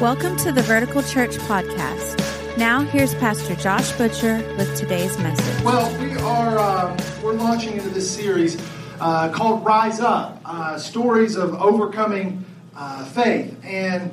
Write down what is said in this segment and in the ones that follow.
Welcome to the Vertical Church Podcast. Now, here's Pastor Josh Butcher with today's message. Well, we are uh, we're launching into this series uh, called "Rise Up: uh, Stories of Overcoming uh, Faith." And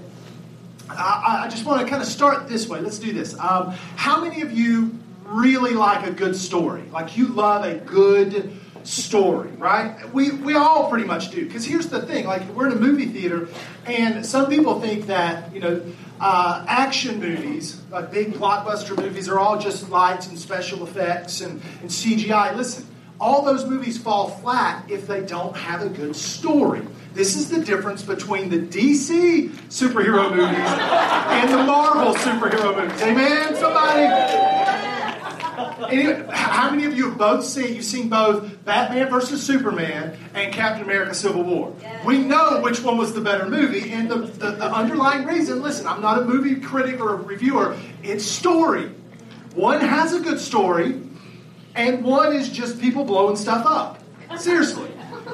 I, I just want to kind of start this way. Let's do this. Um, how many of you really like a good story? Like you love a good story, right? We, we all pretty much do. Because here's the thing like, we're in a movie theater, and some people think that, you know, uh, action movies, like big blockbuster movies, are all just lights and special effects and, and CGI. Listen, all those movies fall flat if they don't have a good story. This is the difference between the DC superhero movies and the Marvel superhero movies. Amen, somebody? Anyway, how many of you have both seen, you've seen both Batman versus Superman and Captain America Civil War? We know which one was the better movie, and the, the, the underlying reason, listen, I'm not a movie critic or a reviewer, it's story. One has a good story, and one is just people blowing stuff up. Seriously.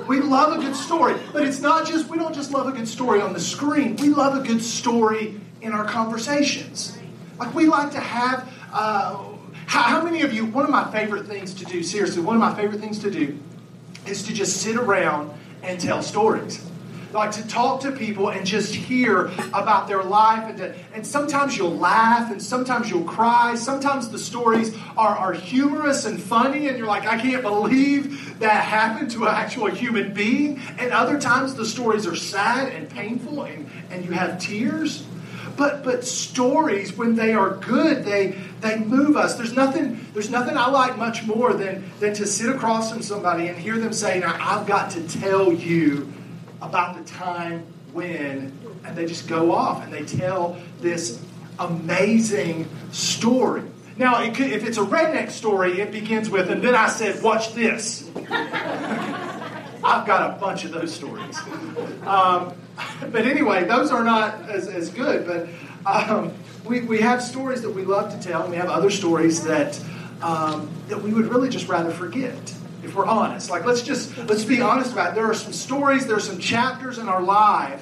We love a good story, but it's not just, we don't just love a good story on the screen, we love a good story in our conversations. Like we like to have, uh, how, how many of you, one of my favorite things to do, seriously, one of my favorite things to do is to just sit around and tell stories. Like to talk to people and just hear about their life. And, to, and sometimes you'll laugh and sometimes you'll cry. Sometimes the stories are, are humorous and funny, and you're like, I can't believe that happened to an actual human being. And other times the stories are sad and painful, and, and you have tears. But but stories, when they are good, they they move us. There's nothing there's nothing I like much more than than to sit across from somebody and hear them say, "Now I've got to tell you about the time when," and they just go off and they tell this amazing story. Now, it could, if it's a redneck story, it begins with, and then I said, "Watch this." I've got a bunch of those stories. Um, but anyway, those are not as, as good. But um, we, we have stories that we love to tell, and we have other stories that um, that we would really just rather forget. If we're honest, like let's just let's be honest about it. There are some stories, there are some chapters in our life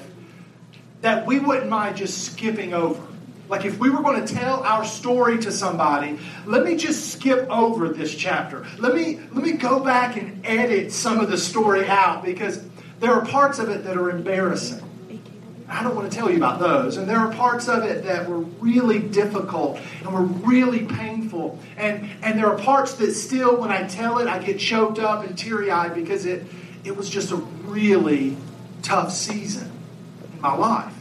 that we wouldn't mind just skipping over. Like if we were going to tell our story to somebody, let me just skip over this chapter. Let me let me go back and edit some of the story out because there are parts of it that are embarrassing. I don't want to tell you about those. And there are parts of it that were really difficult and were really painful. And, and there are parts that still, when I tell it, I get choked up and teary eyed because it, it was just a really tough season in my life.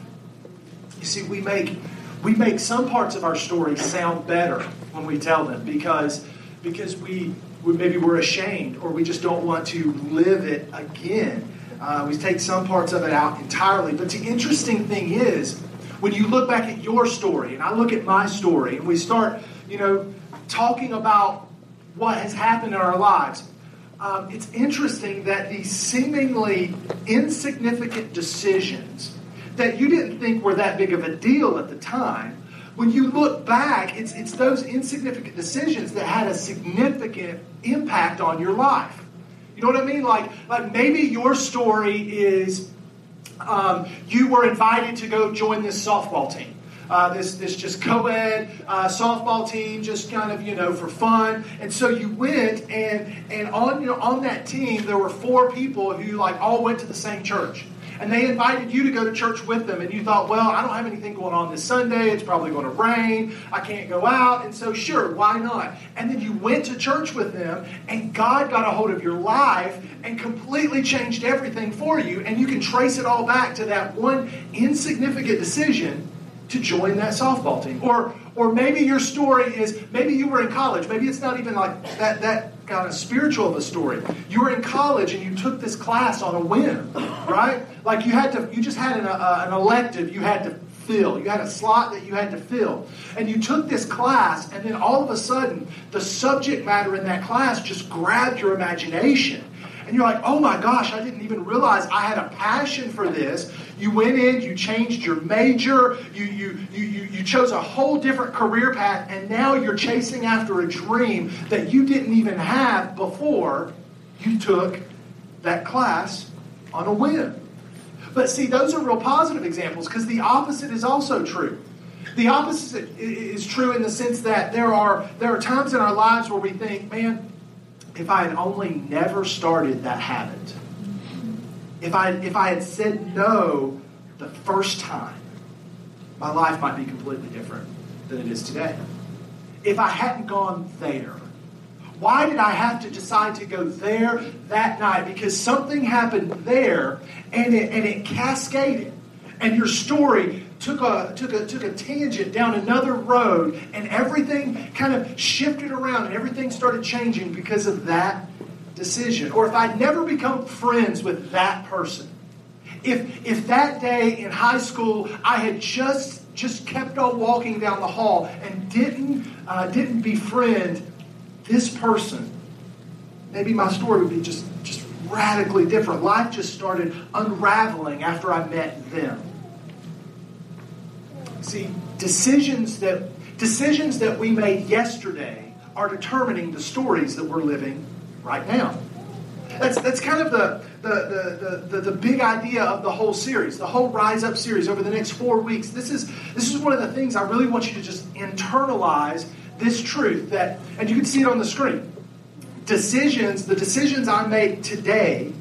You see, we make, we make some parts of our story sound better when we tell them because, because we, we maybe we're ashamed or we just don't want to live it again. Uh, we take some parts of it out entirely. But the interesting thing is, when you look back at your story, and I look at my story, and we start, you know, talking about what has happened in our lives, um, it's interesting that these seemingly insignificant decisions that you didn't think were that big of a deal at the time, when you look back, it's, it's those insignificant decisions that had a significant impact on your life. You know what I mean? Like, like maybe your story is um, you were invited to go join this softball team. Uh, this this just co-ed uh, softball team, just kind of you know for fun. And so you went, and and on you know on that team there were four people who like all went to the same church and they invited you to go to church with them, and you thought, well, I don't have anything going on this Sunday. It's probably going to rain. I can't go out. And so, sure, why not? And then you went to church with them, and God got a hold of your life and completely changed everything for you. And you can trace it all back to that one insignificant decision to join that softball team. Or or maybe your story is maybe you were in college. Maybe it's not even like that that kind of spiritual of a story. You were in college and you took this class on a whim, right? Like you had to, you just had an, uh, an elective you had to fill. You had a slot that you had to fill. And you took this class, and then all of a sudden, the subject matter in that class just grabbed your imagination. And you're like, oh my gosh, I didn't even realize I had a passion for this. You went in, you changed your major, you, you, you, you, chose a whole different career path, and now you're chasing after a dream that you didn't even have before you took that class on a whim. But see, those are real positive examples because the opposite is also true. The opposite is true in the sense that there are, there are times in our lives where we think, man, if I had only never started that habit, if I, if I had said no the first time, my life might be completely different than it is today. If I hadn't gone there, why did I have to decide to go there that night? Because something happened there and it, and it cascaded. And your story took a, took, a, took a tangent down another road, and everything kind of shifted around, and everything started changing because of that decision. Or if I'd never become friends with that person, if, if that day in high school I had just just kept on walking down the hall and didn't uh, didn't befriend this person, maybe my story would be just just radically different. Life just started unraveling after I met them. See, decisions that decisions that we made yesterday are determining the stories that we're living right now. That's, that's kind of the, the, the, the, the, big idea of the whole series, the whole Rise Up series over the next four weeks. This is, this is one of the things I really want you to just internalize this truth that, and you can see it on the screen. Decisions, the decisions I make today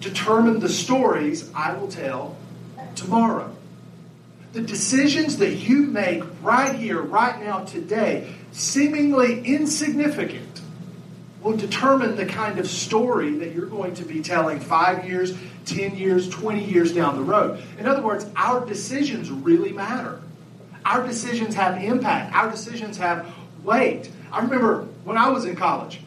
determine the stories I will tell tomorrow. The decisions that you make right here, right now, today, seemingly insignificant, will determine the kind of story that you're going to be telling five years, 10 years, 20 years down the road. In other words, our decisions really matter. Our decisions have impact, our decisions have weight. I remember when I was in college,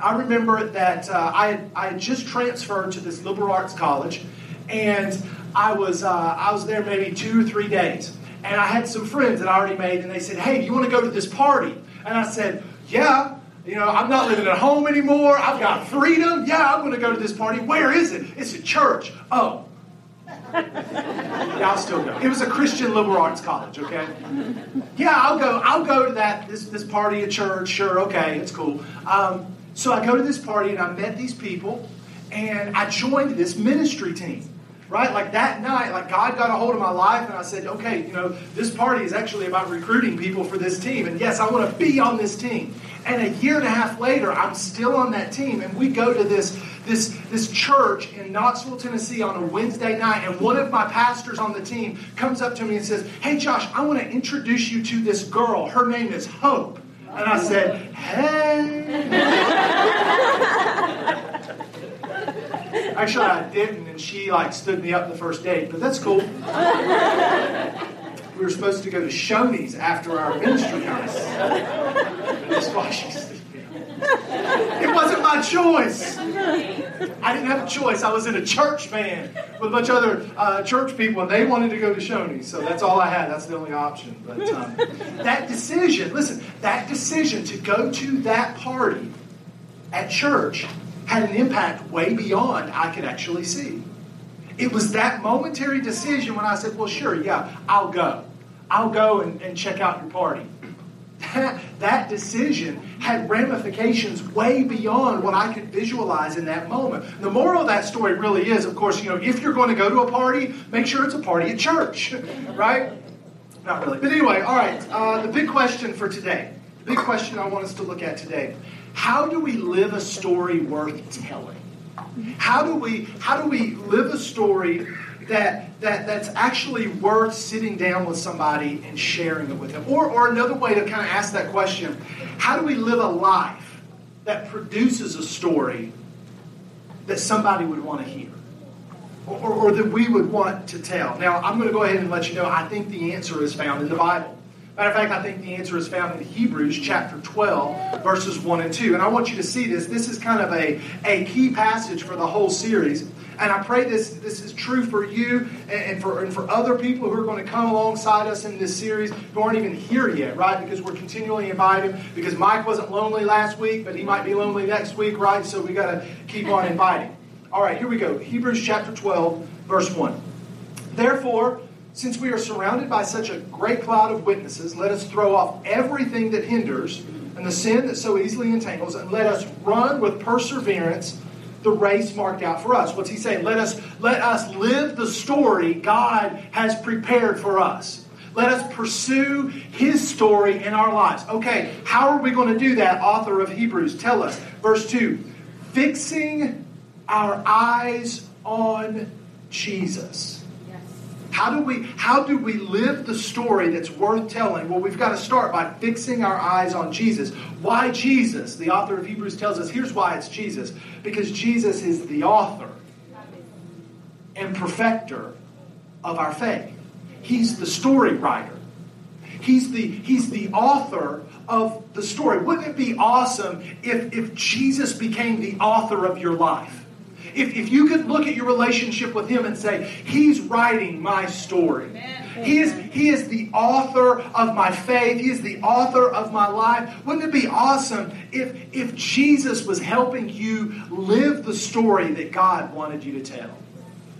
I remember that uh, I, had, I had just transferred to this liberal arts college, and I was, uh, I was there maybe two or three days. And I had some friends that I already made, and they said, Hey, do you want to go to this party? And I said, Yeah. You know, I'm not living at home anymore. I've got freedom. Yeah, I'm going to go to this party. Where is it? It's a church. Oh. yeah, I'll still go. It was a Christian liberal arts college, okay? Yeah, I'll go. I'll go to that this this party at church. Sure, okay, it's cool. Um, so I go to this party and I met these people, and I joined this ministry team right? Like that night, like God got a hold of my life, and I said, okay, you know, this party is actually about recruiting people for this team, and yes, I want to be on this team. And a year and a half later, I'm still on that team, and we go to this this this church in Knoxville, Tennessee, on a Wednesday night, and one of my pastors on the team comes up to me and says, "Hey, Josh, I want to introduce you to this girl. Her name is Hope." And I said, "Hey." Actually, I didn't, and she like stood me up the first date, but that's cool. We were supposed to go to Shoney's after our ministry. That's why she's. It wasn't my choice. I didn't have a choice. I was in a church van with a bunch of other uh, church people, and they wanted to go to Shoney's, so that's all I had. That's the only option. But um, that decision, listen, that decision to go to that party at church had an impact way beyond I could actually see. It was that momentary decision when I said, Well, sure, yeah, I'll go. I'll go and, and check out your party. That, that decision had ramifications way beyond what I could visualize in that moment. The moral of that story really is, of course, you know, if you're going to go to a party, make sure it's a party at church, right? Not really. But anyway, all right, uh, the big question for today, the big question I want us to look at today how do we live a story worth telling? How do we how do we live a story that, that that's actually worth sitting down with somebody and sharing it with them? Or, or another way to kind of ask that question, how do we live a life that produces a story that somebody would want to hear? Or, or, or that we would want to tell? Now, I'm going to go ahead and let you know I think the answer is found in the Bible. Matter of fact, I think the answer is found in Hebrews chapter 12, verses 1 and 2. And I want you to see this. This is kind of a, a key passage for the whole series. And I pray this, this is true for you and for, and for other people who are going to come alongside us in this series who aren't even here yet, right? Because we're continually inviting. Because Mike wasn't lonely last week, but he might be lonely next week, right? So we got to keep on inviting. All right, here we go. Hebrews chapter 12, verse 1. Therefore, since we are surrounded by such a great cloud of witnesses, let us throw off everything that hinders and the sin that so easily entangles, and let us run with perseverance the race marked out for us. What's he saying? Let us, let us live the story God has prepared for us. Let us pursue his story in our lives. Okay, how are we going to do that? Author of Hebrews, tell us. Verse 2 Fixing our eyes on Jesus. How do we how do we live the story that's worth telling? Well, we've got to start by fixing our eyes on Jesus. Why Jesus? The author of Hebrews tells us here's why it's Jesus. Because Jesus is the author and perfecter of our faith. He's the story writer. He's the he's the author of the story. Wouldn't it be awesome if if Jesus became the author of your life? If, if you could look at your relationship with Him and say, He's writing my story. He is, he is the author of my faith. He is the author of my life. Wouldn't it be awesome if, if Jesus was helping you live the story that God wanted you to tell?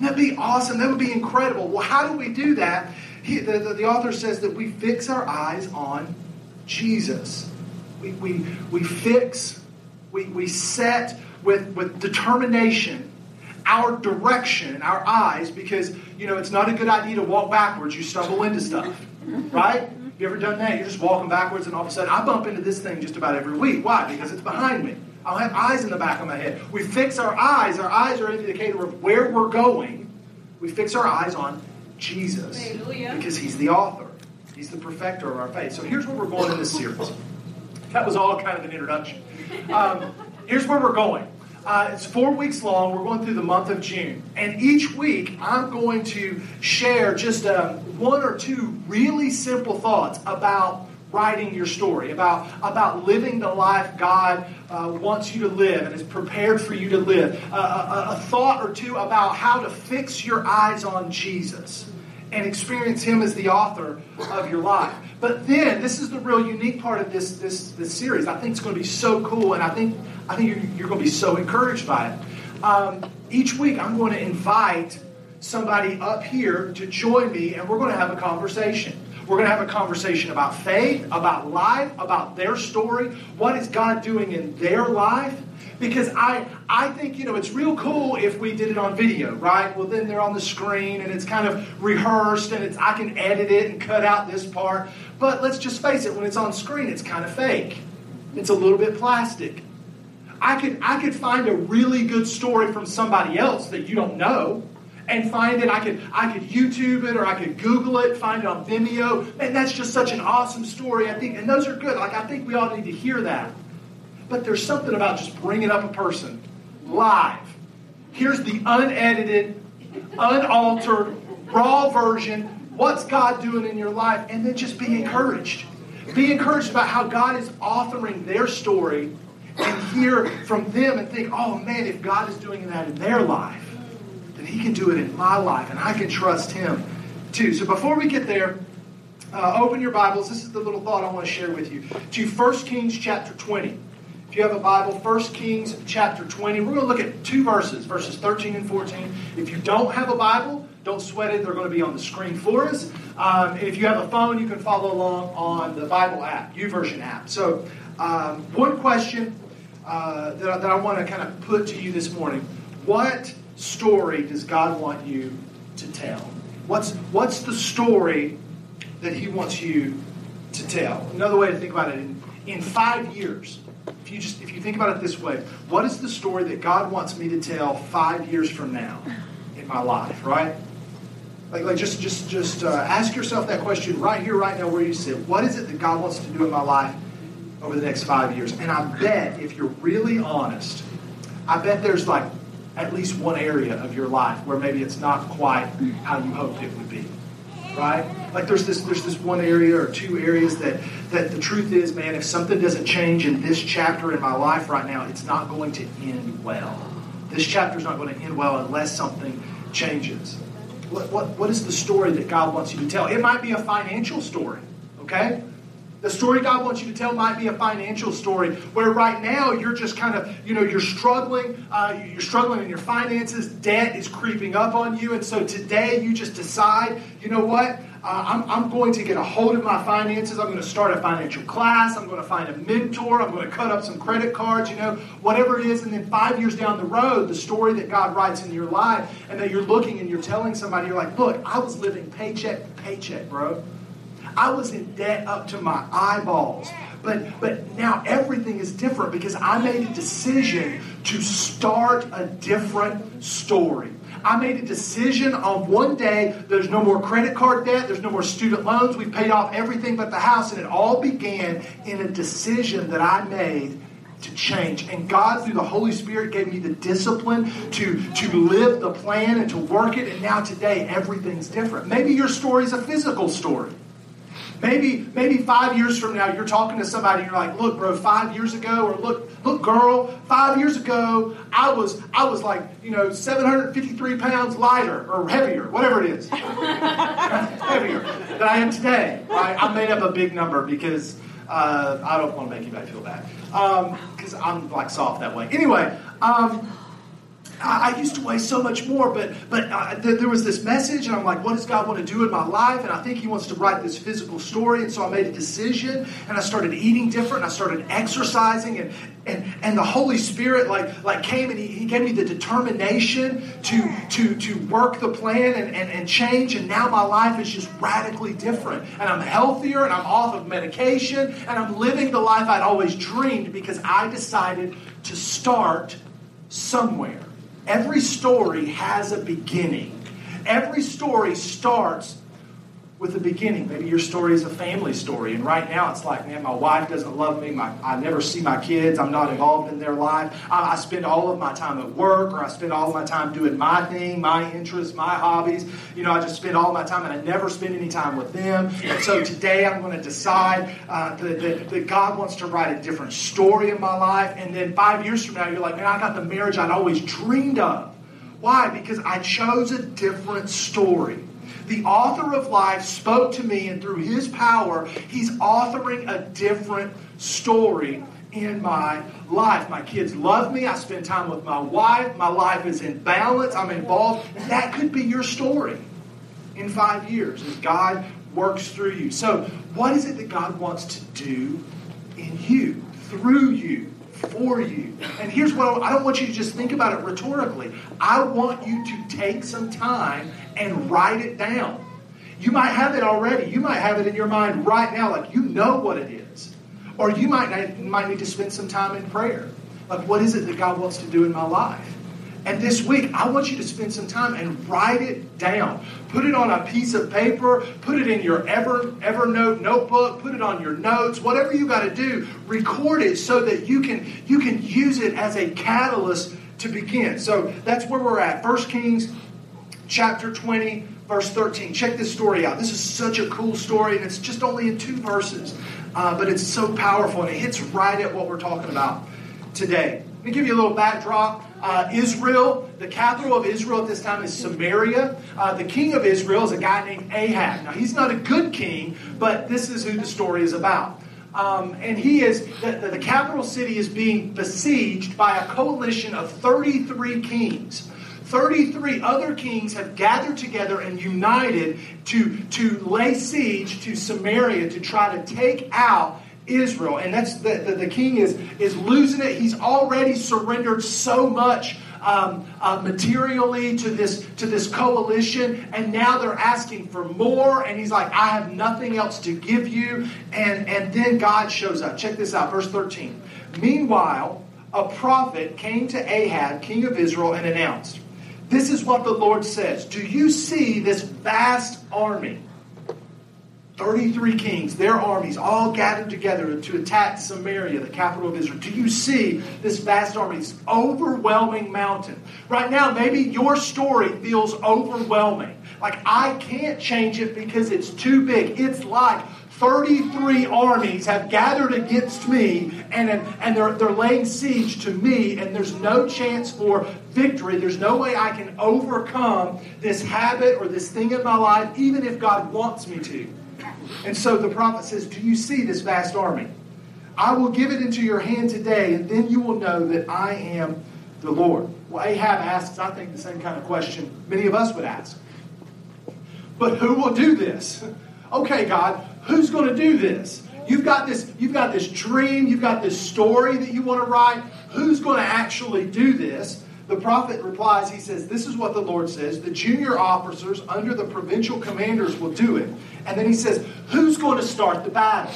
That'd be awesome. That would be incredible. Well, how do we do that? He, the, the, the author says that we fix our eyes on Jesus. We, we, we fix, we, we set with, with determination our direction, our eyes, because, you know, it's not a good idea to walk backwards. You stumble into stuff, right? You ever done that? You're just walking backwards, and all of a sudden, I bump into this thing just about every week. Why? Because it's behind me. I'll have eyes in the back of my head. We fix our eyes. Our eyes are an indicator of where we're going. We fix our eyes on Jesus Hallelujah. because He's the author. He's the perfecter of our faith. So here's where we're going in this series. That was all kind of an introduction. Um, here's where we're going. Uh, it's four weeks long. We're going through the month of June. And each week, I'm going to share just um, one or two really simple thoughts about writing your story, about, about living the life God uh, wants you to live and is prepared for you to live. Uh, a, a thought or two about how to fix your eyes on Jesus and experience Him as the author of your life. But then, this is the real unique part of this, this, this series. I think it's going to be so cool, and I think I think you're, you're going to be so encouraged by it. Um, each week, I'm going to invite somebody up here to join me, and we're going to have a conversation. We're going to have a conversation about faith, about life, about their story. What is God doing in their life? Because I, I think, you know, it's real cool if we did it on video, right? Well, then they're on the screen and it's kind of rehearsed and it's, I can edit it and cut out this part. But let's just face it, when it's on screen, it's kind of fake. It's a little bit plastic. I could, I could find a really good story from somebody else that you don't know and find it. I could, I could YouTube it or I could Google it, find it on Vimeo. And that's just such an awesome story, I think. And those are good. Like, I think we all need to hear that. But there's something about just bringing up a person live. Here's the unedited, unaltered, raw version. What's God doing in your life? And then just be encouraged. Be encouraged about how God is authoring their story and hear from them and think, oh man, if God is doing that in their life, then He can do it in my life, and I can trust Him too. So before we get there, uh, open your Bibles. This is the little thought I want to share with you. To 1 Kings chapter 20. If you have a Bible, 1 Kings chapter 20. We're going to look at two verses, verses 13 and 14. If you don't have a Bible, don't sweat it. They're going to be on the screen for us. Um, if you have a phone, you can follow along on the Bible app, YouVersion app. So, um, one question uh, that, I, that I want to kind of put to you this morning. What story does God want you to tell? What's, what's the story that He wants you to tell? Another way to think about it in, in five years, if you just if you think about it this way, what is the story that God wants me to tell five years from now in my life, right? Like, like just just just uh, ask yourself that question right here, right now, where you sit. What is it that God wants to do in my life over the next five years. And I bet, if you're really honest, I bet there's like at least one area of your life where maybe it's not quite how you hoped it would be. Right? Like there's this there's this one area or two areas that that the truth is, man, if something doesn't change in this chapter in my life right now, it's not going to end well. This chapter is not going to end well unless something changes. What, what, what is the story that God wants you to tell? It might be a financial story, okay? The story God wants you to tell might be a financial story where right now you're just kind of, you know, you're struggling, uh, you're struggling in your finances, debt is creeping up on you, and so today you just decide, you know what? Uh, I'm, I'm going to get a hold of my finances. I'm going to start a financial class. I'm going to find a mentor. I'm going to cut up some credit cards, you know, whatever it is. And then five years down the road, the story that God writes in your life and that you're looking and you're telling somebody, you're like, look, I was living paycheck to paycheck, bro. I was in debt up to my eyeballs. But, but now everything is different because I made a decision to start a different story. I made a decision on one day there's no more credit card debt, there's no more student loans, we've paid off everything but the house, and it all began in a decision that I made to change. And God, through the Holy Spirit, gave me the discipline to, to live the plan and to work it. And now today, everything's different. Maybe your story is a physical story. Maybe, maybe five years from now, you're talking to somebody, and you're like, look, bro, five years ago, or look, look, girl, five years ago, I was, I was like, you know, 753 pounds lighter or heavier, whatever it is, heavier than I am today. Right? I made up a big number because uh, I don't want to make anybody feel bad because um, I'm like soft that way. Anyway. Um, I, used to weigh so much more, but but uh, th- there was this message, and I'm like, what does God want to do in my life? And I think He wants to write this physical story. And so I made a decision, and I started eating different. I started exercising, and and and the Holy Spirit like like came and He, he gave me the determination to to to work the plan and, and and change. And now my life is just radically different, and I'm healthier, and I'm off of medication, and I'm living the life I'd always dreamed because I decided to start somewhere. Every story has a beginning. Every story starts with a beginning. Maybe your story is a family story, and right now it's like, man, my wife doesn't love me. My, I never see my kids. I'm not involved in their life. I, I, spend all of my time at work, or I spend all of my time doing my thing, my interests, my hobbies. You know, I just spend all my time, and I never spend any time with them. And so today I'm going to decide uh, that, that, that God wants to write a different story in my life. And then five years from now, you're like, man, I got the marriage I'd always dreamed of. Why? Because I chose a different story. The author of life spoke to me, and through his power, he's authoring a different story in my life. My kids love me. I spend time with my wife. My life is in balance. I'm involved. That could be your story in five years as God works through you. So, what is it that God wants to do in you, through you? For you. And here's what I don't want you to just think about it rhetorically. I want you to take some time and write it down. You might have it already. You might have it in your mind right now, like you know what it is. Or you might, might need to spend some time in prayer. Like, what is it that God wants to do in my life? And this week, I want you to spend some time and write it down. Put it on a piece of paper, put it in your Ever Evernote notebook, put it on your notes, whatever you got to do, record it so that you can you can use it as a catalyst to begin. So that's where we're at. First Kings chapter 20, verse 13. Check this story out. This is such a cool story, and it's just only in two verses, uh, but it's so powerful, and it hits right at what we're talking about today. Let me give you a little backdrop. Uh, Israel, the capital of Israel at this time is Samaria. Uh, the king of Israel is a guy named Ahab. Now, he's not a good king, but this is who the story is about. Um, and he is, the, the capital city is being besieged by a coalition of 33 kings. 33 other kings have gathered together and united to, to lay siege to Samaria to try to take out Israel. And that's the, the, the, king is, is losing it. He's already surrendered so much um, uh, materially to this, to this coalition, and now they're asking for more. And he's like, I have nothing else to give you. And, and then God shows up. Check this out, verse 13. Meanwhile, a prophet came to Ahab, king of Israel, and announced, This is what the Lord says Do you see this vast army? 33 kings, their armies, all gathered together to attack Samaria, the capital of Israel. Do you see this vast army, this overwhelming mountain? Right now, maybe your story feels overwhelming. Like, I can't change it because it's too big. It's like 33 armies have gathered against me and, and they're, they're laying siege to me, and there's no chance for victory. There's no way I can overcome this habit or this thing in my life, even if God wants me to. And so the prophet says, Do you see this vast army? I will give it into your hand today, and then you will know that I am the Lord. Well, Ahab asks, I think, the same kind of question many of us would ask. But who will do this? Okay, God, who's going to do this? You've got this, you've got this dream, you've got this story that you want to write. Who's going to actually do this? The prophet replies, he says, This is what the Lord says. The junior officers under the provincial commanders will do it. And then he says, Who's going to start the battle?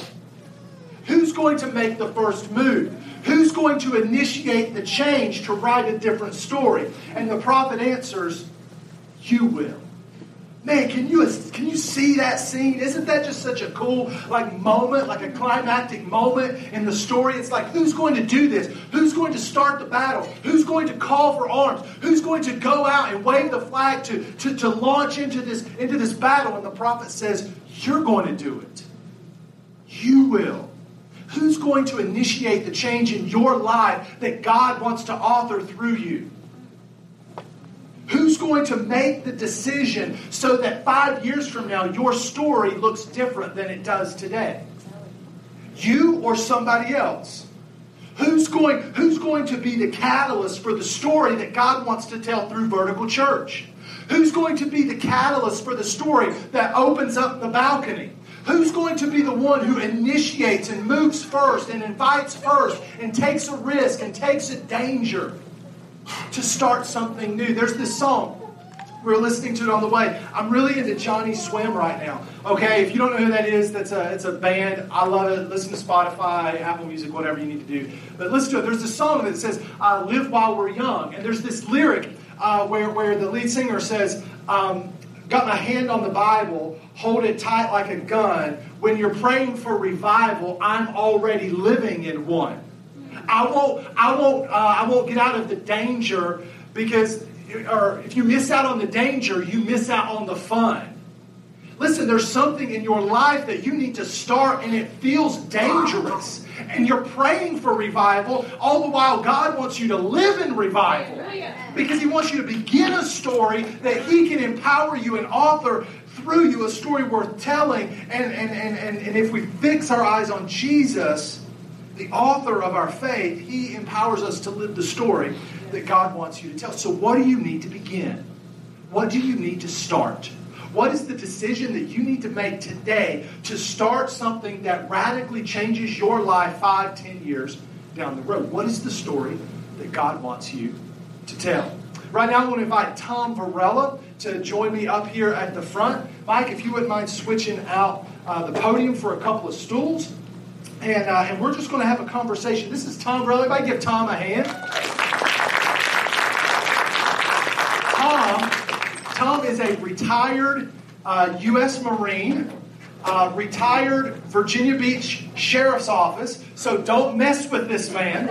Who's going to make the first move? Who's going to initiate the change to write a different story? And the prophet answers, You will. Man, can you can you see that scene? Isn't that just such a cool like moment, like a climactic moment in the story? It's like who's going to do this? Who's going to start the battle? Who's going to call for arms? Who's going to go out and wave the flag to, to, to launch into this into this battle? And the prophet says, You're going to do it. You will. Who's going to initiate the change in your life that God wants to author through you? Who's going to make the decision so that five years from now your story looks different than it does today? You or somebody else? Who's going, who's going to be the catalyst for the story that God wants to tell through Vertical Church? Who's going to be the catalyst for the story that opens up the balcony? Who's going to be the one who initiates and moves first and invites first and takes a risk and takes a danger? To start something new. There's this song. We are listening to it on the way. I'm really into Johnnyswim right now. Okay, if you don't know who that is, that's a it's a band. I love it. Listen to Spotify, Apple Music, whatever you need to do. But listen to it. There's a song that says uh, "Live While We're Young," and there's this lyric uh, where where the lead singer says, um, "Got my hand on the Bible, hold it tight like a gun. When you're praying for revival, I'm already living in one." I won't, I won't, uh, I won't get out of the danger because, or if you miss out on the danger, you miss out on the fun. Listen, there's something in your life that you need to start and it feels dangerous. And you're praying for revival, all the while God wants you to live in revival. Because He wants you to begin a story that He can empower you and author through you a story worth telling. And, and, and, and, and if we fix our eyes on Jesus, the author of our faith, he empowers us to live the story that God wants you to tell. So, what do you need to begin? What do you need to start? What is the decision that you need to make today to start something that radically changes your life five, ten years down the road? What is the story that God wants you to tell? Right now, I want to invite Tom Varela to join me up here at the front. Mike, if you wouldn't mind switching out uh, the podium for a couple of stools. And, uh, and we're just going to have a conversation. This is Tom Burrell. Everybody give Tom a hand. Tom, Tom is a retired uh, U.S. Marine, uh, retired Virginia Beach Sheriff's Office. So don't mess with this man.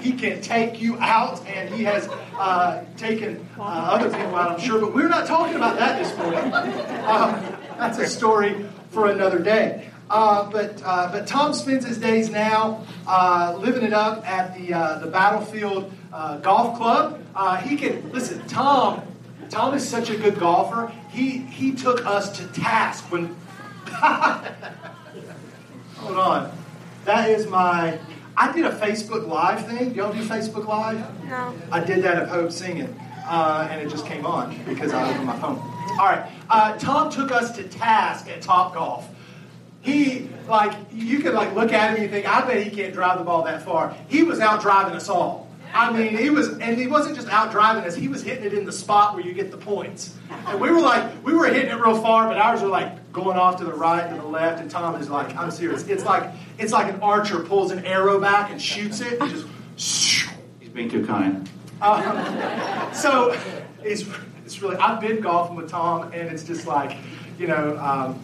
he can take you out, and he has uh, taken uh, other people out, I'm sure. But we're not talking about that this morning. Uh, that's a story for another day. Uh, but uh, but Tom spends his days now uh, living it up at the uh, the Battlefield uh, Golf Club. he can listen. Tom Tom is such a good golfer. He he took us to task when. Hold on, that is my. I did a Facebook Live thing. Y'all do Facebook Live? No. I did that at Hope singing, and it just came on because I opened my phone. All right, Tom took us to task at Topgolf he like you could like look at him and you think, I bet he can't drive the ball that far. He was out driving us all. I mean, he was, and he wasn't just out driving us. He was hitting it in the spot where you get the points. And we were like, we were hitting it real far, but ours were like going off to the right, and the left. And Tom is like, I'm serious. It's like, it's like an archer pulls an arrow back and shoots it, and just. He's being too kind. Uh, so, it's it's really. I've been golfing with Tom, and it's just like, you know. Um,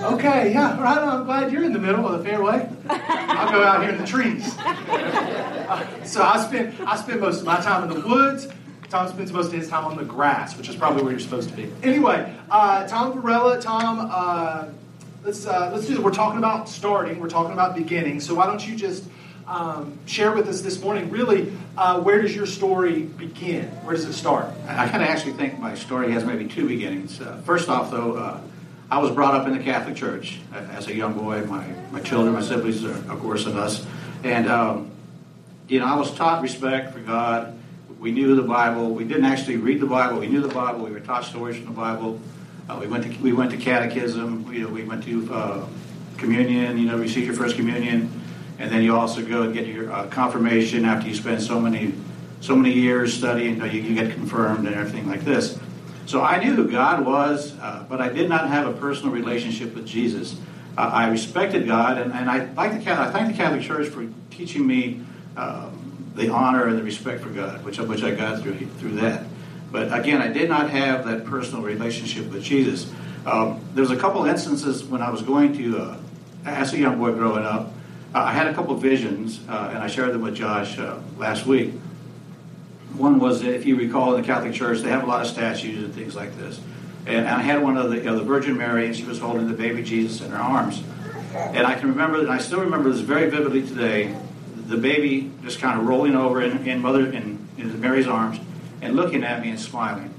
Okay, yeah, right. I'm glad you're in the middle of the fairway. I'll go out here in the trees. Uh, so I spend I spend most of my time in the woods. Tom spends most of his time on the grass, which is probably where you're supposed to be. Anyway, uh, Tom Varela, Tom, uh, let's uh, let's do this. We're talking about starting. We're talking about beginning. So why don't you just um, share with us this morning? Really, uh, where does your story begin? Where does it start? I kind of actually think my story has maybe two beginnings. Uh, first off, though I was brought up in the Catholic Church as a young boy. My, my children, my siblings, are, of course, and us. And, um, you know, I was taught respect for God. We knew the Bible. We didn't actually read the Bible. We knew the Bible. We were taught stories from the Bible. Uh, we went to we went to catechism. You know, we went to uh, communion. You know, receive your first communion, and then you also go and get your uh, confirmation after you spend so many so many years studying. You, you, get confirmed and everything like this. So I knew who God was, uh, but I did not have a personal relationship with Jesus. Uh, I respected God, and, and I, like the, I thank the Catholic Church for teaching me um, the honor and the respect for God, which, which I got through, through that. But again, I did not have that personal relationship with Jesus. Um, there was a couple instances when I was going to, uh, as a young boy growing up, I had a couple visions, uh, and I shared them with Josh uh, last week. One was, if you recall, in the Catholic Church, they have a lot of statues and things like this. And, and I had one of the, you know, the Virgin Mary, and she was holding the baby Jesus in her arms. And I can remember, and I still remember this very vividly today, the baby just kind of rolling over in, in Mother in, in Mary's arms and looking at me and smiling.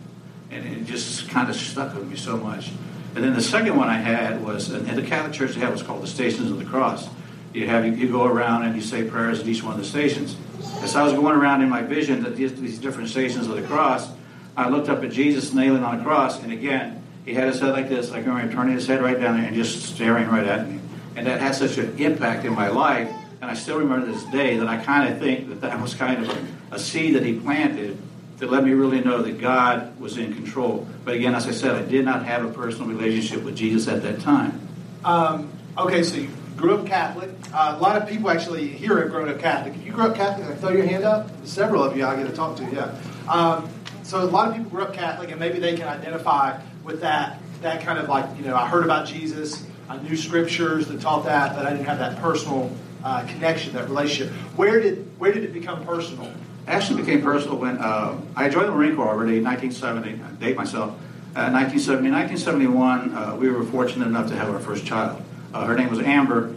And it just kind of stuck with me so much. And then the second one I had was, in the Catholic Church, they have what's called the Stations of the Cross. You have you, go around and you say prayers at each one of the stations. As I was going around in my vision that these, these different stations of the cross, I looked up at Jesus nailing on a cross, and again, he had his head like this. I can remember turning his head right down there and just staring right at me. And that had such an impact in my life. And I still remember this day that I kind of think that that was kind of a, a seed that he planted to let me really know that God was in control. But again, as I said, I did not have a personal relationship with Jesus at that time. Um, okay, so you grew up Catholic. Uh, a lot of people actually here have grown up Catholic. If you grew up Catholic, throw your hand up. Several of you I get to talk to, yeah. Um, so a lot of people grew up Catholic, and maybe they can identify with that. That kind of like you know, I heard about Jesus, I knew scriptures that taught that, but I didn't have that personal uh, connection, that relationship. Where did where did it become personal? It actually became personal when uh, I joined the Marine Corps already in 1970. I date myself. Uh, 1970, 1971, uh, we were fortunate enough to have our first child. Uh, her name was Amber.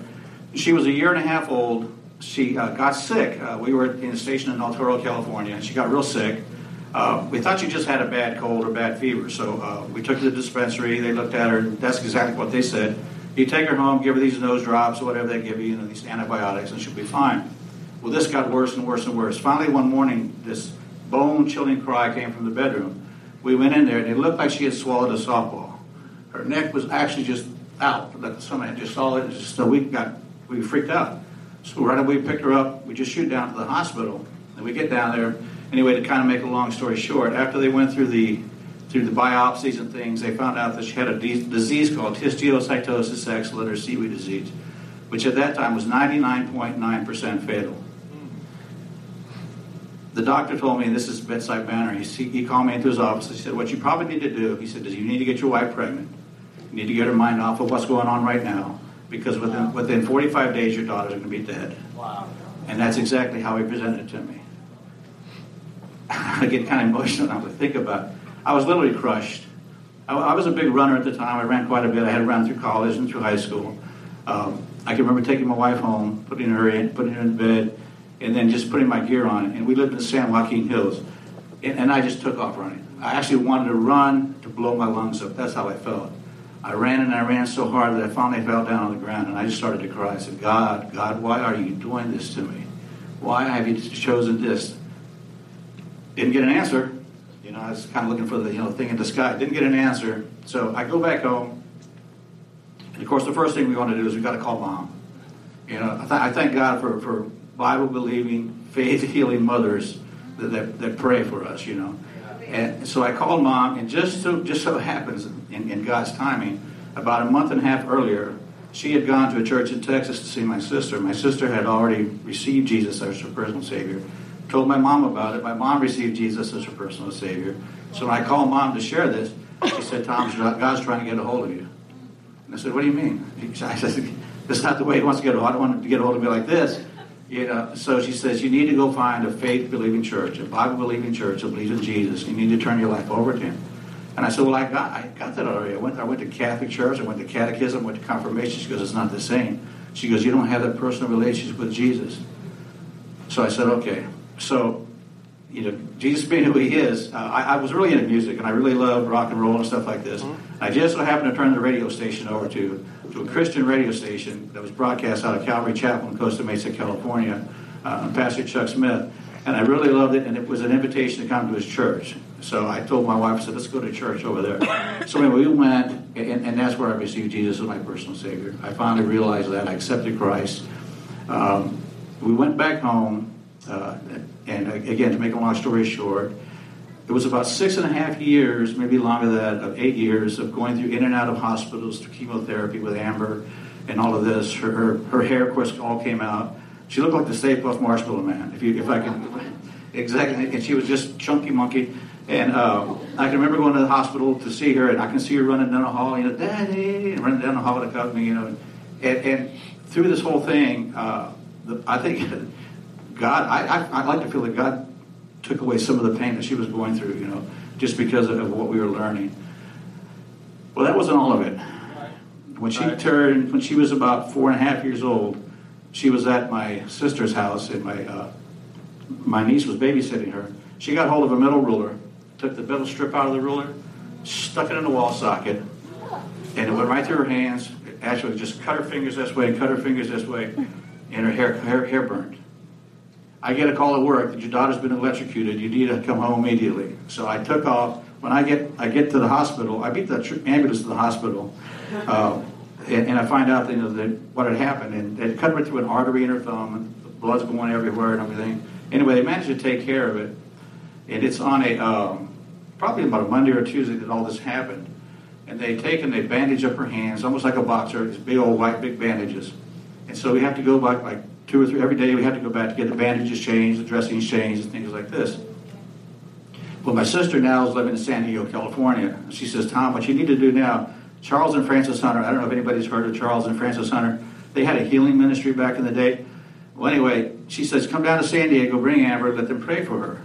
She was a year and a half old. She uh, got sick. Uh, we were in a station in El Toro, California, and she got real sick. Uh, we thought she just had a bad cold or bad fever, so uh, we took her to the dispensary. They looked at her. and That's exactly what they said. You take her home, give her these nose drops or whatever they give you, you know, these antibiotics, and she'll be fine. Well, this got worse and worse and worse. Finally, one morning, this bone-chilling cry came from the bedroom. We went in there, and it looked like she had swallowed a softball. Her neck was actually just out. But had just saw it. Just, so we got we freaked out. So right away we picked her up. We just shoot down to the hospital, and we get down there. Anyway, to kind of make a long story short, after they went through the through the biopsies and things, they found out that she had a de- disease called histiocytosis X, Letterer-Siwe disease, which at that time was 99.9% fatal. The doctor told me, this is bedside manner, he, he called me into his office. He said, What you probably need to do, he said, is you need to get your wife pregnant. You need to get her mind off of what's going on right now because within, wow. within 45 days, your daughter's going to be dead. Wow. And that's exactly how he presented it to me. I get kind of emotional now to think about it. I was literally crushed. I, I, was a big runner at the time. I ran quite a bit. I had run through college and through high school. Um, I can remember taking my wife home, putting her in, putting her in bed, and then just putting my gear on. And we lived in the San Joaquin Hills. And, and I just took off running. I actually wanted to run to blow my lungs up. That's how I felt. I ran and I ran so hard that I finally fell down on the ground and I just started to cry. I said, God, God, why are you doing this to me? Why have you chosen this? Didn't get an answer. You know, I was kind of looking for the you know thing in the sky. Didn't get an answer. So I go back home. And of course, the first thing we want to do is we've got to call mom. You know, I, th- I thank God for, for Bible believing, faith healing mothers that, that, that pray for us, you know. And so I called mom, and just so, just so happens, in, in God's timing, about a month and a half earlier, she had gone to a church in Texas to see my sister. My sister had already received Jesus as her personal Savior. Told my mom about it. My mom received Jesus as her personal Savior. So when I called mom to share this, she said, Tom, God's trying to get a hold of you. And I said, What do you mean? I said, This is not the way he wants to get a hold. I want him to get a hold of me like this. You know, so she says, you need to go find a faith-believing church, a Bible-believing church that believes in Jesus. You need to turn your life over to him. And I said, well, I got, I got that already. I went, I went to Catholic church, I went to catechism, I went to confirmation. She goes, it's not the same. She goes, you don't have that personal relationship with Jesus. So I said, okay. So you know, Jesus being who He is, uh, I, I, was really into music, and I really loved rock and roll and stuff like this. Mm-hmm. I just so happened to turn the radio station over to to a Christian radio station that was broadcast out of Calvary Chapel in Costa Mesa, California, uh, Pastor Chuck Smith, and I really loved it. And it was an invitation to come to his church. So I told my wife, I said, let's go to church over there. so anyway, we went, and, and, that's where I received Jesus as my personal Savior. I finally realized that. I accepted Christ. Um, we went back home, uh, and again, to make a long story short, it was about six and a half years, maybe longer than that, of eight years of going through in and out of hospitals through chemotherapy with Amber and all of this. Her, her, her hair, of course, all came out. She looked like the Stay Puft Marshmallow Man, if, you, if I can. Exactly. And she was just chunky monkey. And uh, I can remember going to the hospital to see her, and I can see her running down the hall, you know, Daddy, and running down the hall to hug me, you know. And, and through this whole thing, uh, the, I think God, I, I, I like to feel that God took away some of the pain that she was going through, you know, just because of, what we were learning. Well, that wasn't all of it. When she turned, when she was about four and a half years old, she was at my sister's house, and my uh, my niece was babysitting her. She got hold of a metal ruler, took the metal strip out of the ruler, stuck it in the wall socket, and it went right through her hands. It actually, just cut her fingers this way and cut her fingers this way, and her hair hair, hair burned. I get a call at work that your daughter's been electrocuted. You need to come home immediately. So I took off. When I get I get to the hospital, I beat the ambulance to the hospital, uh, and, and, I find out you know, that what had happened, and it cut right through an artery in her thumb, and the blood's going everywhere and everything. Anyway, they managed to take care of it, and it's on a um, probably about a Monday or Tuesday that all this happened. And they take and they bandage up her hands, almost like a boxer, these big old white big bandages. And so we have to go back like two or three every day. We had to go back to get the bandages changed, the dressings changed, and things like this. Well, my sister now is living in San Diego, California. She says, Tom, what you need to do now, Charles and Frances Hunter, I don't know if anybody's heard of Charles and Frances Hunter. They had a healing ministry back in the day. Well, anyway, she says, come down to San Diego, bring Amber, let them pray for her.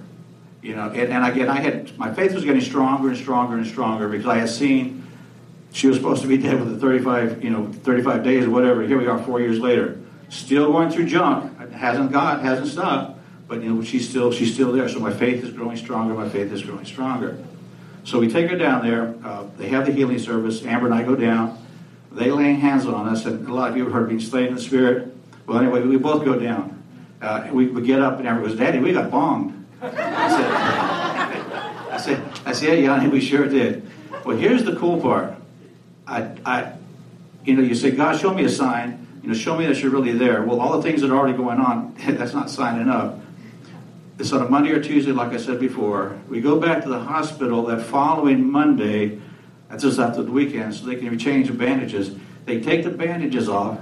You know, and, and again, I had my faith was getting stronger and stronger and stronger because I had seen she was supposed to be dead within 35, you know, 35 days or whatever. Here we are, four years later still going through junk. It hasn't got, hasn't stopped, but you know she's still she's still there. So my faith is growing stronger. My faith is growing stronger. So we take her down there. Uh, they have the healing service. Amber and I go down. They lay hands on us, and a lot of you have heard being slain in the spirit. Well, anyway, we both go down. Uh, we, we get up, and Amber goes, "Daddy, we got bombed." I said, "I said, I said, yeah, Yanni, we sure did." Well, here's the cool part. I, I, you know, you say, "God, show me a sign." You know, show me that you're really there. Well, all the things that are already going on, that's not signing up. It's on a Monday or Tuesday, like I said before. We go back to the hospital that following Monday. That's just after the weekend, so they can change the bandages. They take the bandages off.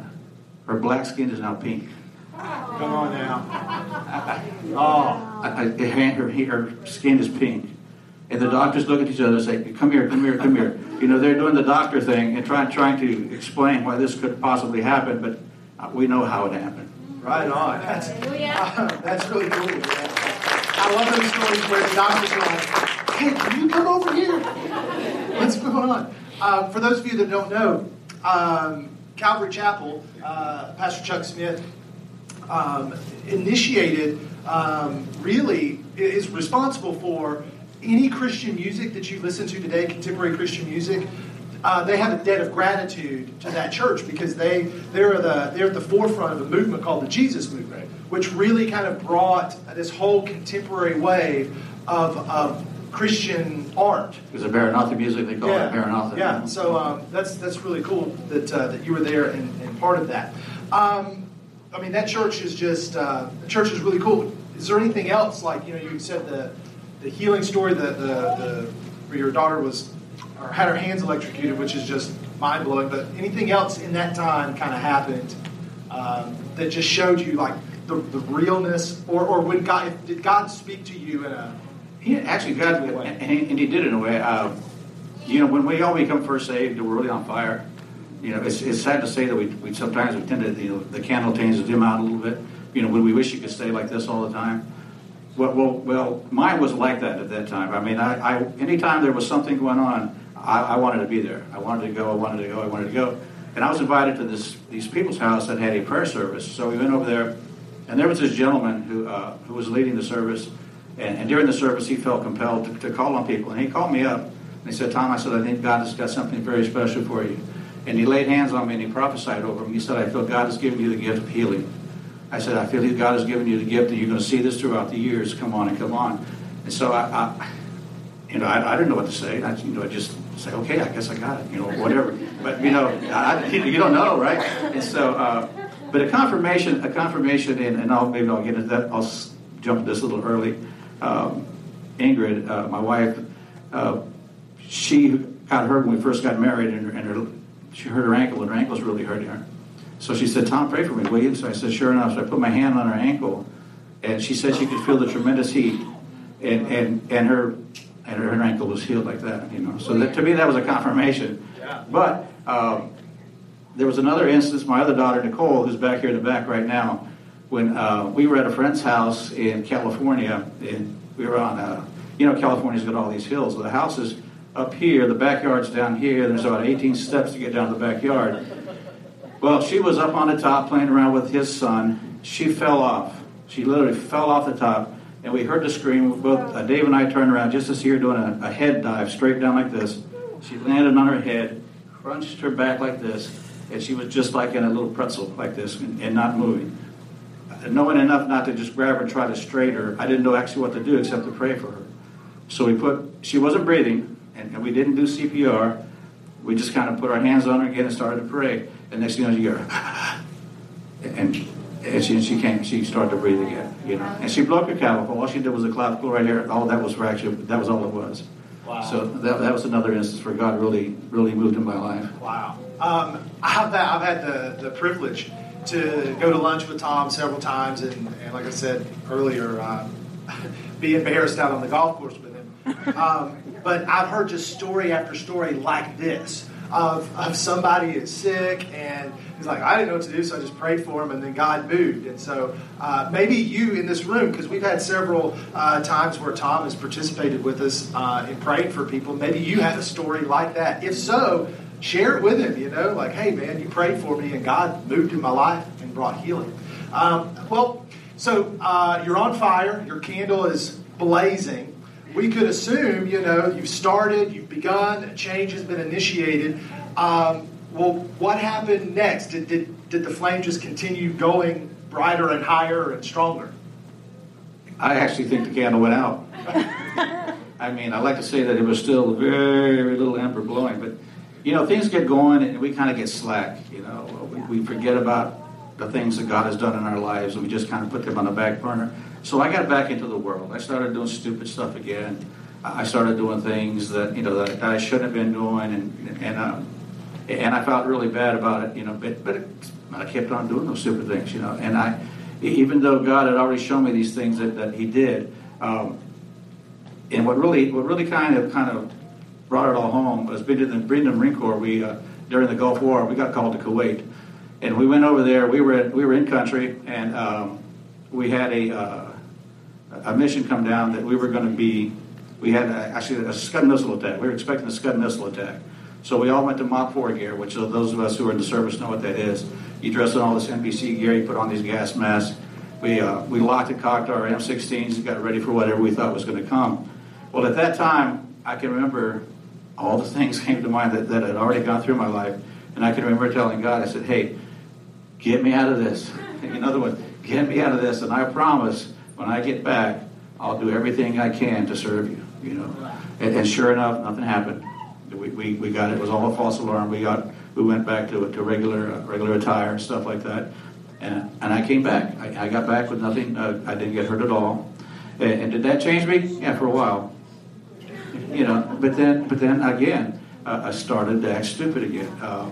Her black skin is now pink. Come on now. oh, I, I, her, her skin is pink. And the doctors look at each other and say, Come here, come here, come here. You know, they're doing the doctor thing and trying, trying to explain why this could possibly happen, but uh, we know how it happened. Right on. That's, uh, that's really cool. I love those stories where the doctors are like, Hey, can you come over here? What's going on? Uh, for those of you that don't know, um, Calvary Chapel, uh, Pastor Chuck Smith um, initiated, um, really is responsible for any Christian music that you listen to today, contemporary Christian music, uh, they have a debt of gratitude to that church because they they're the they're at the forefront of a movement called the Jesus movement, which really kind of brought this whole contemporary wave of, of Christian art. Because of Maranatha music, they call yeah. it Maranatha. Yeah, so um, that's that's really cool that uh, that you were there and, and part of that. Um, I mean, that church is just uh, the church is really cool. Is there anything else like you know you said the the healing story that the, the where your daughter was or had her hands electrocuted, which is just mind blowing. But anything else in that time kind of happened um, that just showed you like the, the realness, or or when God did God speak to you in a he actually God and, and, he did it in a way. Uh, you know, when we all become first saved, we're really on fire. You know, it's, it's sad to say that we, we sometimes we tend to you know the candle tends to dim out a little bit. You know, when we wish you could stay like this all the time. Well, well, well, mine was like that at that time. I mean, I, I anytime there was something going on, I, I, wanted to be there. I wanted to go. I wanted to go. I wanted to go. And I was invited to this these people's house that had a prayer service. So we went over there, and there was this gentleman who uh, who was leading the service, And, and during the service, he felt compelled to, to call on people. And he called me up and he said, Tom, I said, I think God has got something very special for you. And he laid hands on me and he prophesied over me. He said, I feel God has given you the gift of healing. I said, I feel that God has given you the gift, and you're going to see this throughout the years. Come on and come on. And so I, I you know, I, I didn't know what to say. I, you know, I just say, okay, I guess I got it. You know, whatever. But you know, I, you don't know, right? And so, uh, but a confirmation, a confirmation, and, and I'll maybe I'll get into that. I'll jump this a little early. Um, Ingrid, uh, my wife, uh, she got hurt when we first got married, and, and her, she hurt her ankle, and her ankle's really hurting her. So she said, Tom, pray for me, will you? So I said, sure enough. So I put my hand on her ankle, and she said she could feel the tremendous heat, and and and her and her, ankle was healed like that. You know, so that, to me that was a confirmation. But um, there was another instance. My other daughter Nicole, who's back here in the back right now, when uh, we were at a friend's house in California, and we were on, a, uh, you know, California's got all these hills. So the house is up here, the backyard's down here. There's about 18 steps to get down to the backyard. Well, she was up on the top playing around with his son. She fell off. She literally fell off the top, and we heard the scream. Both uh, Dave and I turned around just to see her doing a, a head dive straight down like this. She landed on her head, crunched her back like this, and she was just like in a little pretzel like this and, and not moving. Knowing enough not to just grab her and try to straighten her, I didn't know actually what to do except to pray for her. So we put, she wasn't breathing, and, and we didn't do CPR. We just kind of put our hands on her again and started to pray. And next thing you know, you go, and, and she, she came, she started to breathe again, you know. And she broke her clavicle. All she did was a clavicle right here. All that was fractured. That was all it was. Wow. So that, that was another instance where God really, really moved in my life. Wow. Um, I've, I've had the, the privilege to go to lunch with Tom several times, and, and like I said earlier, um, be embarrassed out on the golf course with him. Um, but I've heard just story after story like this of, of somebody is sick and he's like, I didn't know what to do, so I just prayed for him, and then God moved. And so uh, maybe you in this room, because we've had several uh, times where Tom has participated with us uh, in praying for people, maybe you had a story like that. If so, share it with him, you know, like, hey, man, you prayed for me, and God moved in my life and brought healing. Um, well, so uh, you're on fire, your candle is blazing we could assume, you know, you've started, you've begun, a change has been initiated. Um, well, what happened next? Did, did, did the flame just continue going brighter and higher and stronger? I actually think the candle went out. I mean, I like to say that it was still very, very little ember blowing, but you know, things get going and we kind of get slack. You know, we, we forget about the things that God has done in our lives and we just kind of put them on the back burner. So I got back into the world. I started doing stupid stuff again. I started doing things that you know that, I shouldn't have been doing, and and um, and I felt really bad about it. You know, but but it, I kept on doing those stupid things. You know, and I even though God had already shown me these things that, that He did, um, and what really what really kind of kind of brought it all home was being in the, being in the Marine Corps. We uh, during the Gulf War we got called to Kuwait, and we went over there. We were we were in country, and um, we had a uh, a mission come down that we were going to be, we had a, actually a Scud missile attack. We were expecting a Scud missile attack. So we all went to MOPP 4 gear, which those of us who are in the service know what that is. You dress in all this NBC gear, you put on these gas masks. We, uh, we locked and cocked our M16s and got ready for whatever we thought was going to come. Well, at that time, I can remember all the things came to mind that, that had already gone through my life. And I can remember telling God, I said, hey, get me out of this. In other words, get me out of this. And I promise when I get back, I'll do everything I can to serve you. You know, and, and sure enough, nothing happened. We, we, we got it was all a false alarm. We got we went back to to regular uh, regular attire and stuff like that. And and I came back. I, I got back with nothing. Uh, I didn't get hurt at all. And, and, did that change me? Yeah, for a while. You know, but then but then again, uh, I started to act stupid again. Um,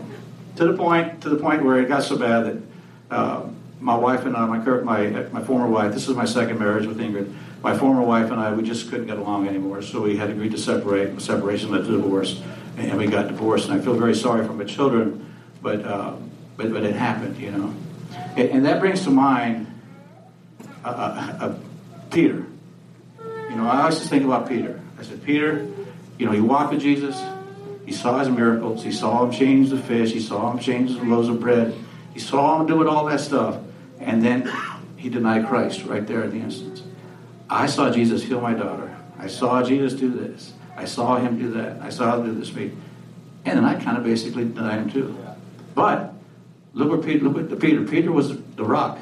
to the point to the point where it got so bad that. Um, my wife and I, my, my, my former wife, this is my second marriage with Ingrid, my former wife and I, we just couldn't get along anymore, so we had agreed to separate. Separation led to divorce, and we got divorced. And I feel very sorry for my children, but uh, but, but it happened, you know. And, and that brings to mind uh, Peter. You know, I always just think about Peter. I said, Peter, you know, he walked with Jesus. He saw his miracles. He saw him change the fish. He saw him change the loaves of bread. He saw him doing all that stuff and then he denied Christ right there in the instance. I saw Jesus heal my daughter. I saw Jesus do this. I saw him do that. I saw him do this me. And then I kind of basically denied him too. But look Peter, look at Peter. Peter was the rock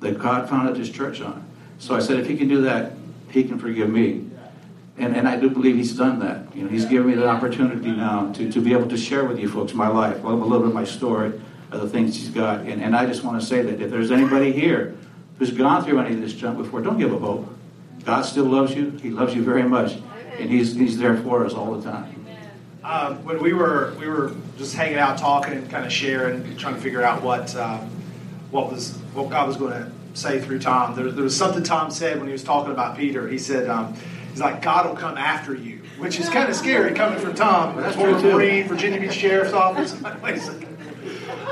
that God founded his church on. So I said, if he can do that, he can forgive me. And, and I do believe he's done that. You know, he's given me the opportunity now to, to be able to share with you folks my life, a little bit of my story, of the things he's got. And, and I just want to say that if there's anybody here who's gone through any of this junk before, don't give up hope. God still loves you. He loves you very much. And he's, he's there for us all the time. Um, when we were we were just hanging out, talking, and kind of sharing, trying to figure out what um, what was what God was going to say through Tom. There, there, was something Tom said when he was talking about Peter. He said, um, "He's like God will come after you," which is kind of scary coming from Tom. Too. Marine, Virginia Beach Sheriff's Office.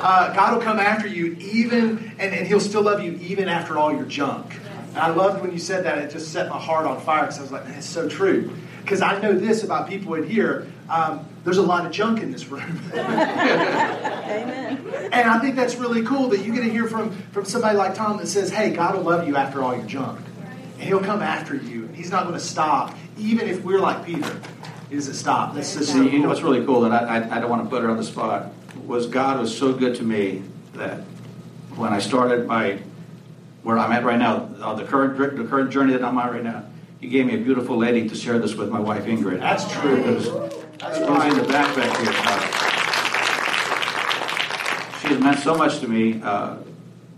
uh, God will come after you even, and, and He'll still love you even after all your junk. And I loved when you said that. It just set my heart on fire because I was like, man, it's so true. Because I know this about people in here. Um, there's a lot of junk in this room. Amen. And I think that's really cool that you get to hear from, from somebody like Tom that says, hey, God will love you after all your junk. And he'll come after you. And he's not going to stop, even if we're like Peter. He doesn't stop. That's just See, so cool. you know what's really cool, and I, I, I don't want to put her on the spot, was God was so good to me that when I started my where I'm at right now, uh, the current the current journey that I'm on right now, He gave me a beautiful lady to share this with, my wife Ingrid. That's true. That's in the backpack here. she has meant so much to me. Uh,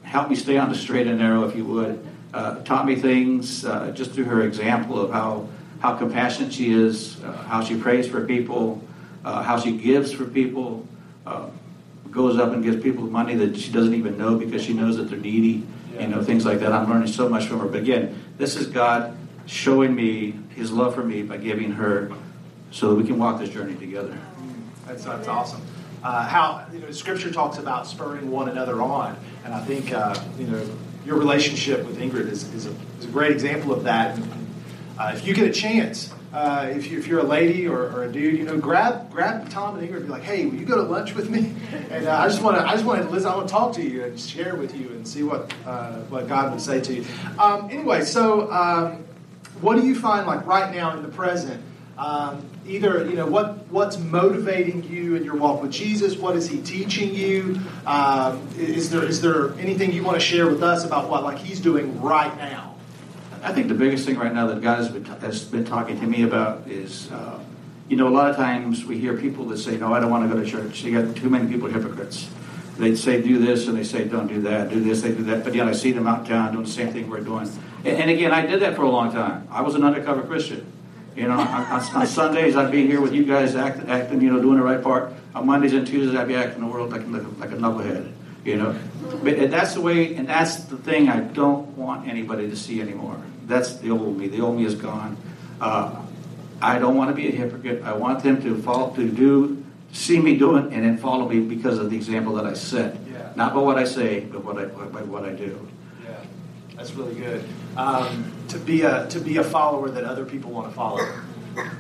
helped me stay on the straight and narrow, if you would. Uh, taught me things uh, just through her example of how how compassionate she is, uh, how she prays for people, uh, how she gives for people. Goes up and gives people money that she doesn't even know because she knows that they're needy you know, things like that. I'm learning so much from her. But again, this is God showing me His love for me by giving her, so that we can walk this journey together. That's that's awesome. Uh, how you know, Scripture talks about spurring one another on, and I think uh, you know your relationship with Ingrid is, is, a, is a great example of that. Uh, if you get a chance, uh, if, you, if you're a lady or, or, a dude, you know, grab grab Tom and Ingrid and be like, hey, will you go to lunch with me? And uh, I just want to I just want to listen. I want to talk to you and share with you and see what uh, what God would say to you. Um, anyway, so um, what do you find like right now in the present? Um, either you know what what's motivating you in your walk with Jesus. What is He teaching you? Um, is there is there anything you want to share with us about what like He's doing right now? I think the biggest thing right now that God has been, has been talking to me about is, uh, you know, a lot of times we hear people that say, no, I don't want to go to church. You got too many people hypocrites. They say do this and they say don't do that, do this, they do that. But yet I see them out town doing the same thing we're doing. And, and again, I did that for a long time. I was an undercover Christian. You know, on, on, Sundays I'd be here with you guys act, acting, you know, doing the right part. On Mondays and Tuesdays I'd be acting the world like, like a knucklehead. You know, but that's the way, and that's the thing I don't want anybody to see anymore. That's the old me. The old me is gone. Uh, I don't want to be a hypocrite. I want them to follow, to do, see me do it, and then follow me because of the example that I set. Yeah. Not by what I say, but what I, by what I do. Yeah, that's really good. Um, to be a to be a follower that other people want to follow.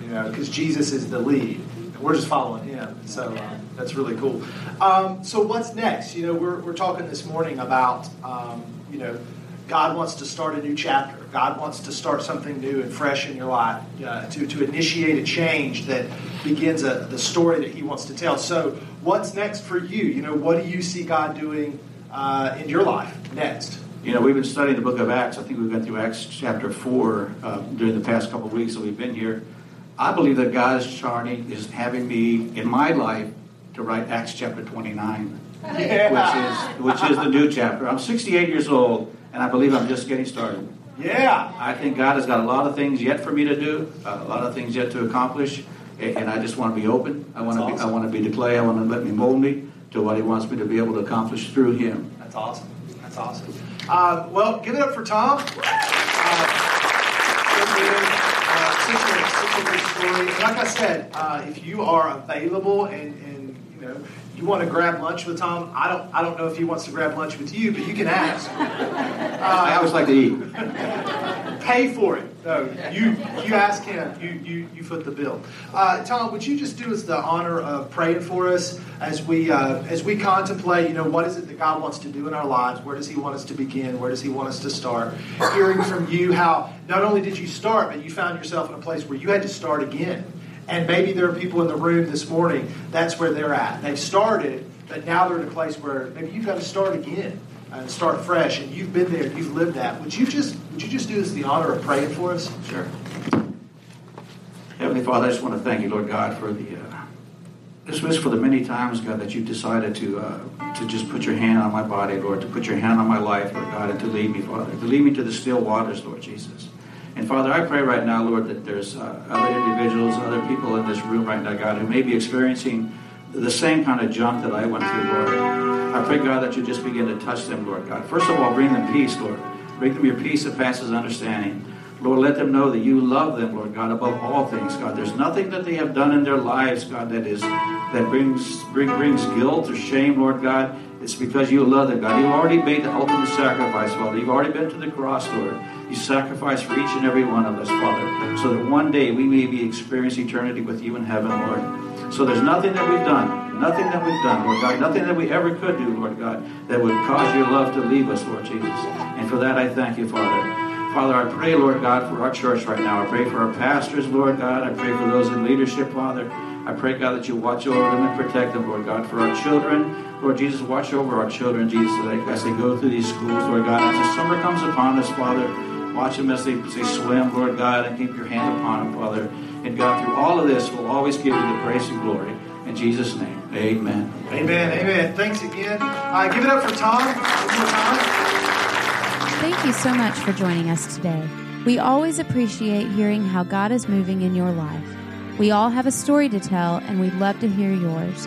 You know, because Jesus is the lead, we're just following Him. So um, that's really cool. Um, so what's next? You know, we're we're talking this morning about um, you know God wants to start a new chapter. God wants to start something new and fresh in your life, uh, to, to initiate a change that begins a, the story that He wants to tell. So, what's next for you? You know, what do you see God doing uh, in your life next? You know, we've been studying the book of Acts. I think we've been through Acts chapter 4 uh, during the past couple of weeks that we've been here. I believe that God is charting, is having me in my life to write Acts chapter 29, yeah. which, is, which is the new chapter. I'm 68 years old and I believe I'm just getting started. Yeah. I think God has got a lot of things yet for me to do, uh, a lot of things yet to accomplish, and I just want to be open. I want to awesome. be, I want to be the clay. I want to let me mold me to what He wants me to be able to accomplish through Him. That's awesome. That's awesome. Uh, well, give it up for Tom. Uh, such, a, such a great story. Like I said, uh, if you are available and, and you know you want to grab lunch with Tom, I don't, I don't know if he wants to grab lunch with you, but you can ask. Uh, I always like to eat. pay for it. No, you you ask him. You you you foot the bill. Uh, Tom, would you just do us the honor of praying for us as we uh, as we contemplate? You know, what is it that God wants to do in our lives? Where does He want us to begin? Where does He want us to start? Hearing from you how not only did you start, but you found yourself in a place where you had to start again. And maybe there are people in the room this morning. That's where they're at. They've started, but now they're in a place where maybe you've got to start again and start fresh. And you've been there, you've lived that. Would you just would you just do us the honor of praying for us? Sure. Heavenly Father, I just want to thank you, Lord God, for the uh, this was for the many times, God, that you've decided to uh, to just put your hand on my body, Lord, to put your hand on my life, Lord God, and to lead me, Father, to lead me to the still waters, Lord Jesus. And Father, I pray right now, Lord, that there's uh, other individuals, other people in this room right now, God, who may be experiencing the same kind of junk that I went through, Lord. I pray, God, that you just begin to touch them, Lord God. First of all, bring them peace, Lord. Bring them your peace that passes understanding. Lord, let them know that you love them, Lord God, above all things, God. There's nothing that they have done in their lives, God, that is that brings bring, brings guilt or shame, Lord God. It's because you love them, God. You've already made the ultimate sacrifice, Father. You've already been to the cross, Lord. You sacrificed for each and every one of us, Father, so that one day we may be experiencing eternity with you in heaven, Lord. So there's nothing that we've done, nothing that we've done, Lord God, nothing that we ever could do, Lord God, that would cause your love to leave us, Lord Jesus. And for that I thank you, Father. Father, I pray, Lord God, for our church right now. I pray for our pastors, Lord God. I pray for those in leadership, Father. I pray, God, that you watch over them and protect them, Lord God. For our children, Lord Jesus, watch over our children, Jesus, as they go through these schools, Lord God. As the summer comes upon us, Father, watch them as they, as they swim, Lord God, and keep your hand upon them, Father. And God, through all of this, we'll always give you the praise and glory. In Jesus' name, amen. Amen. Amen. Thanks again. Uh, give it up for Tom. One more time. Thank you so much for joining us today. We always appreciate hearing how God is moving in your life. We all have a story to tell, and we'd love to hear yours.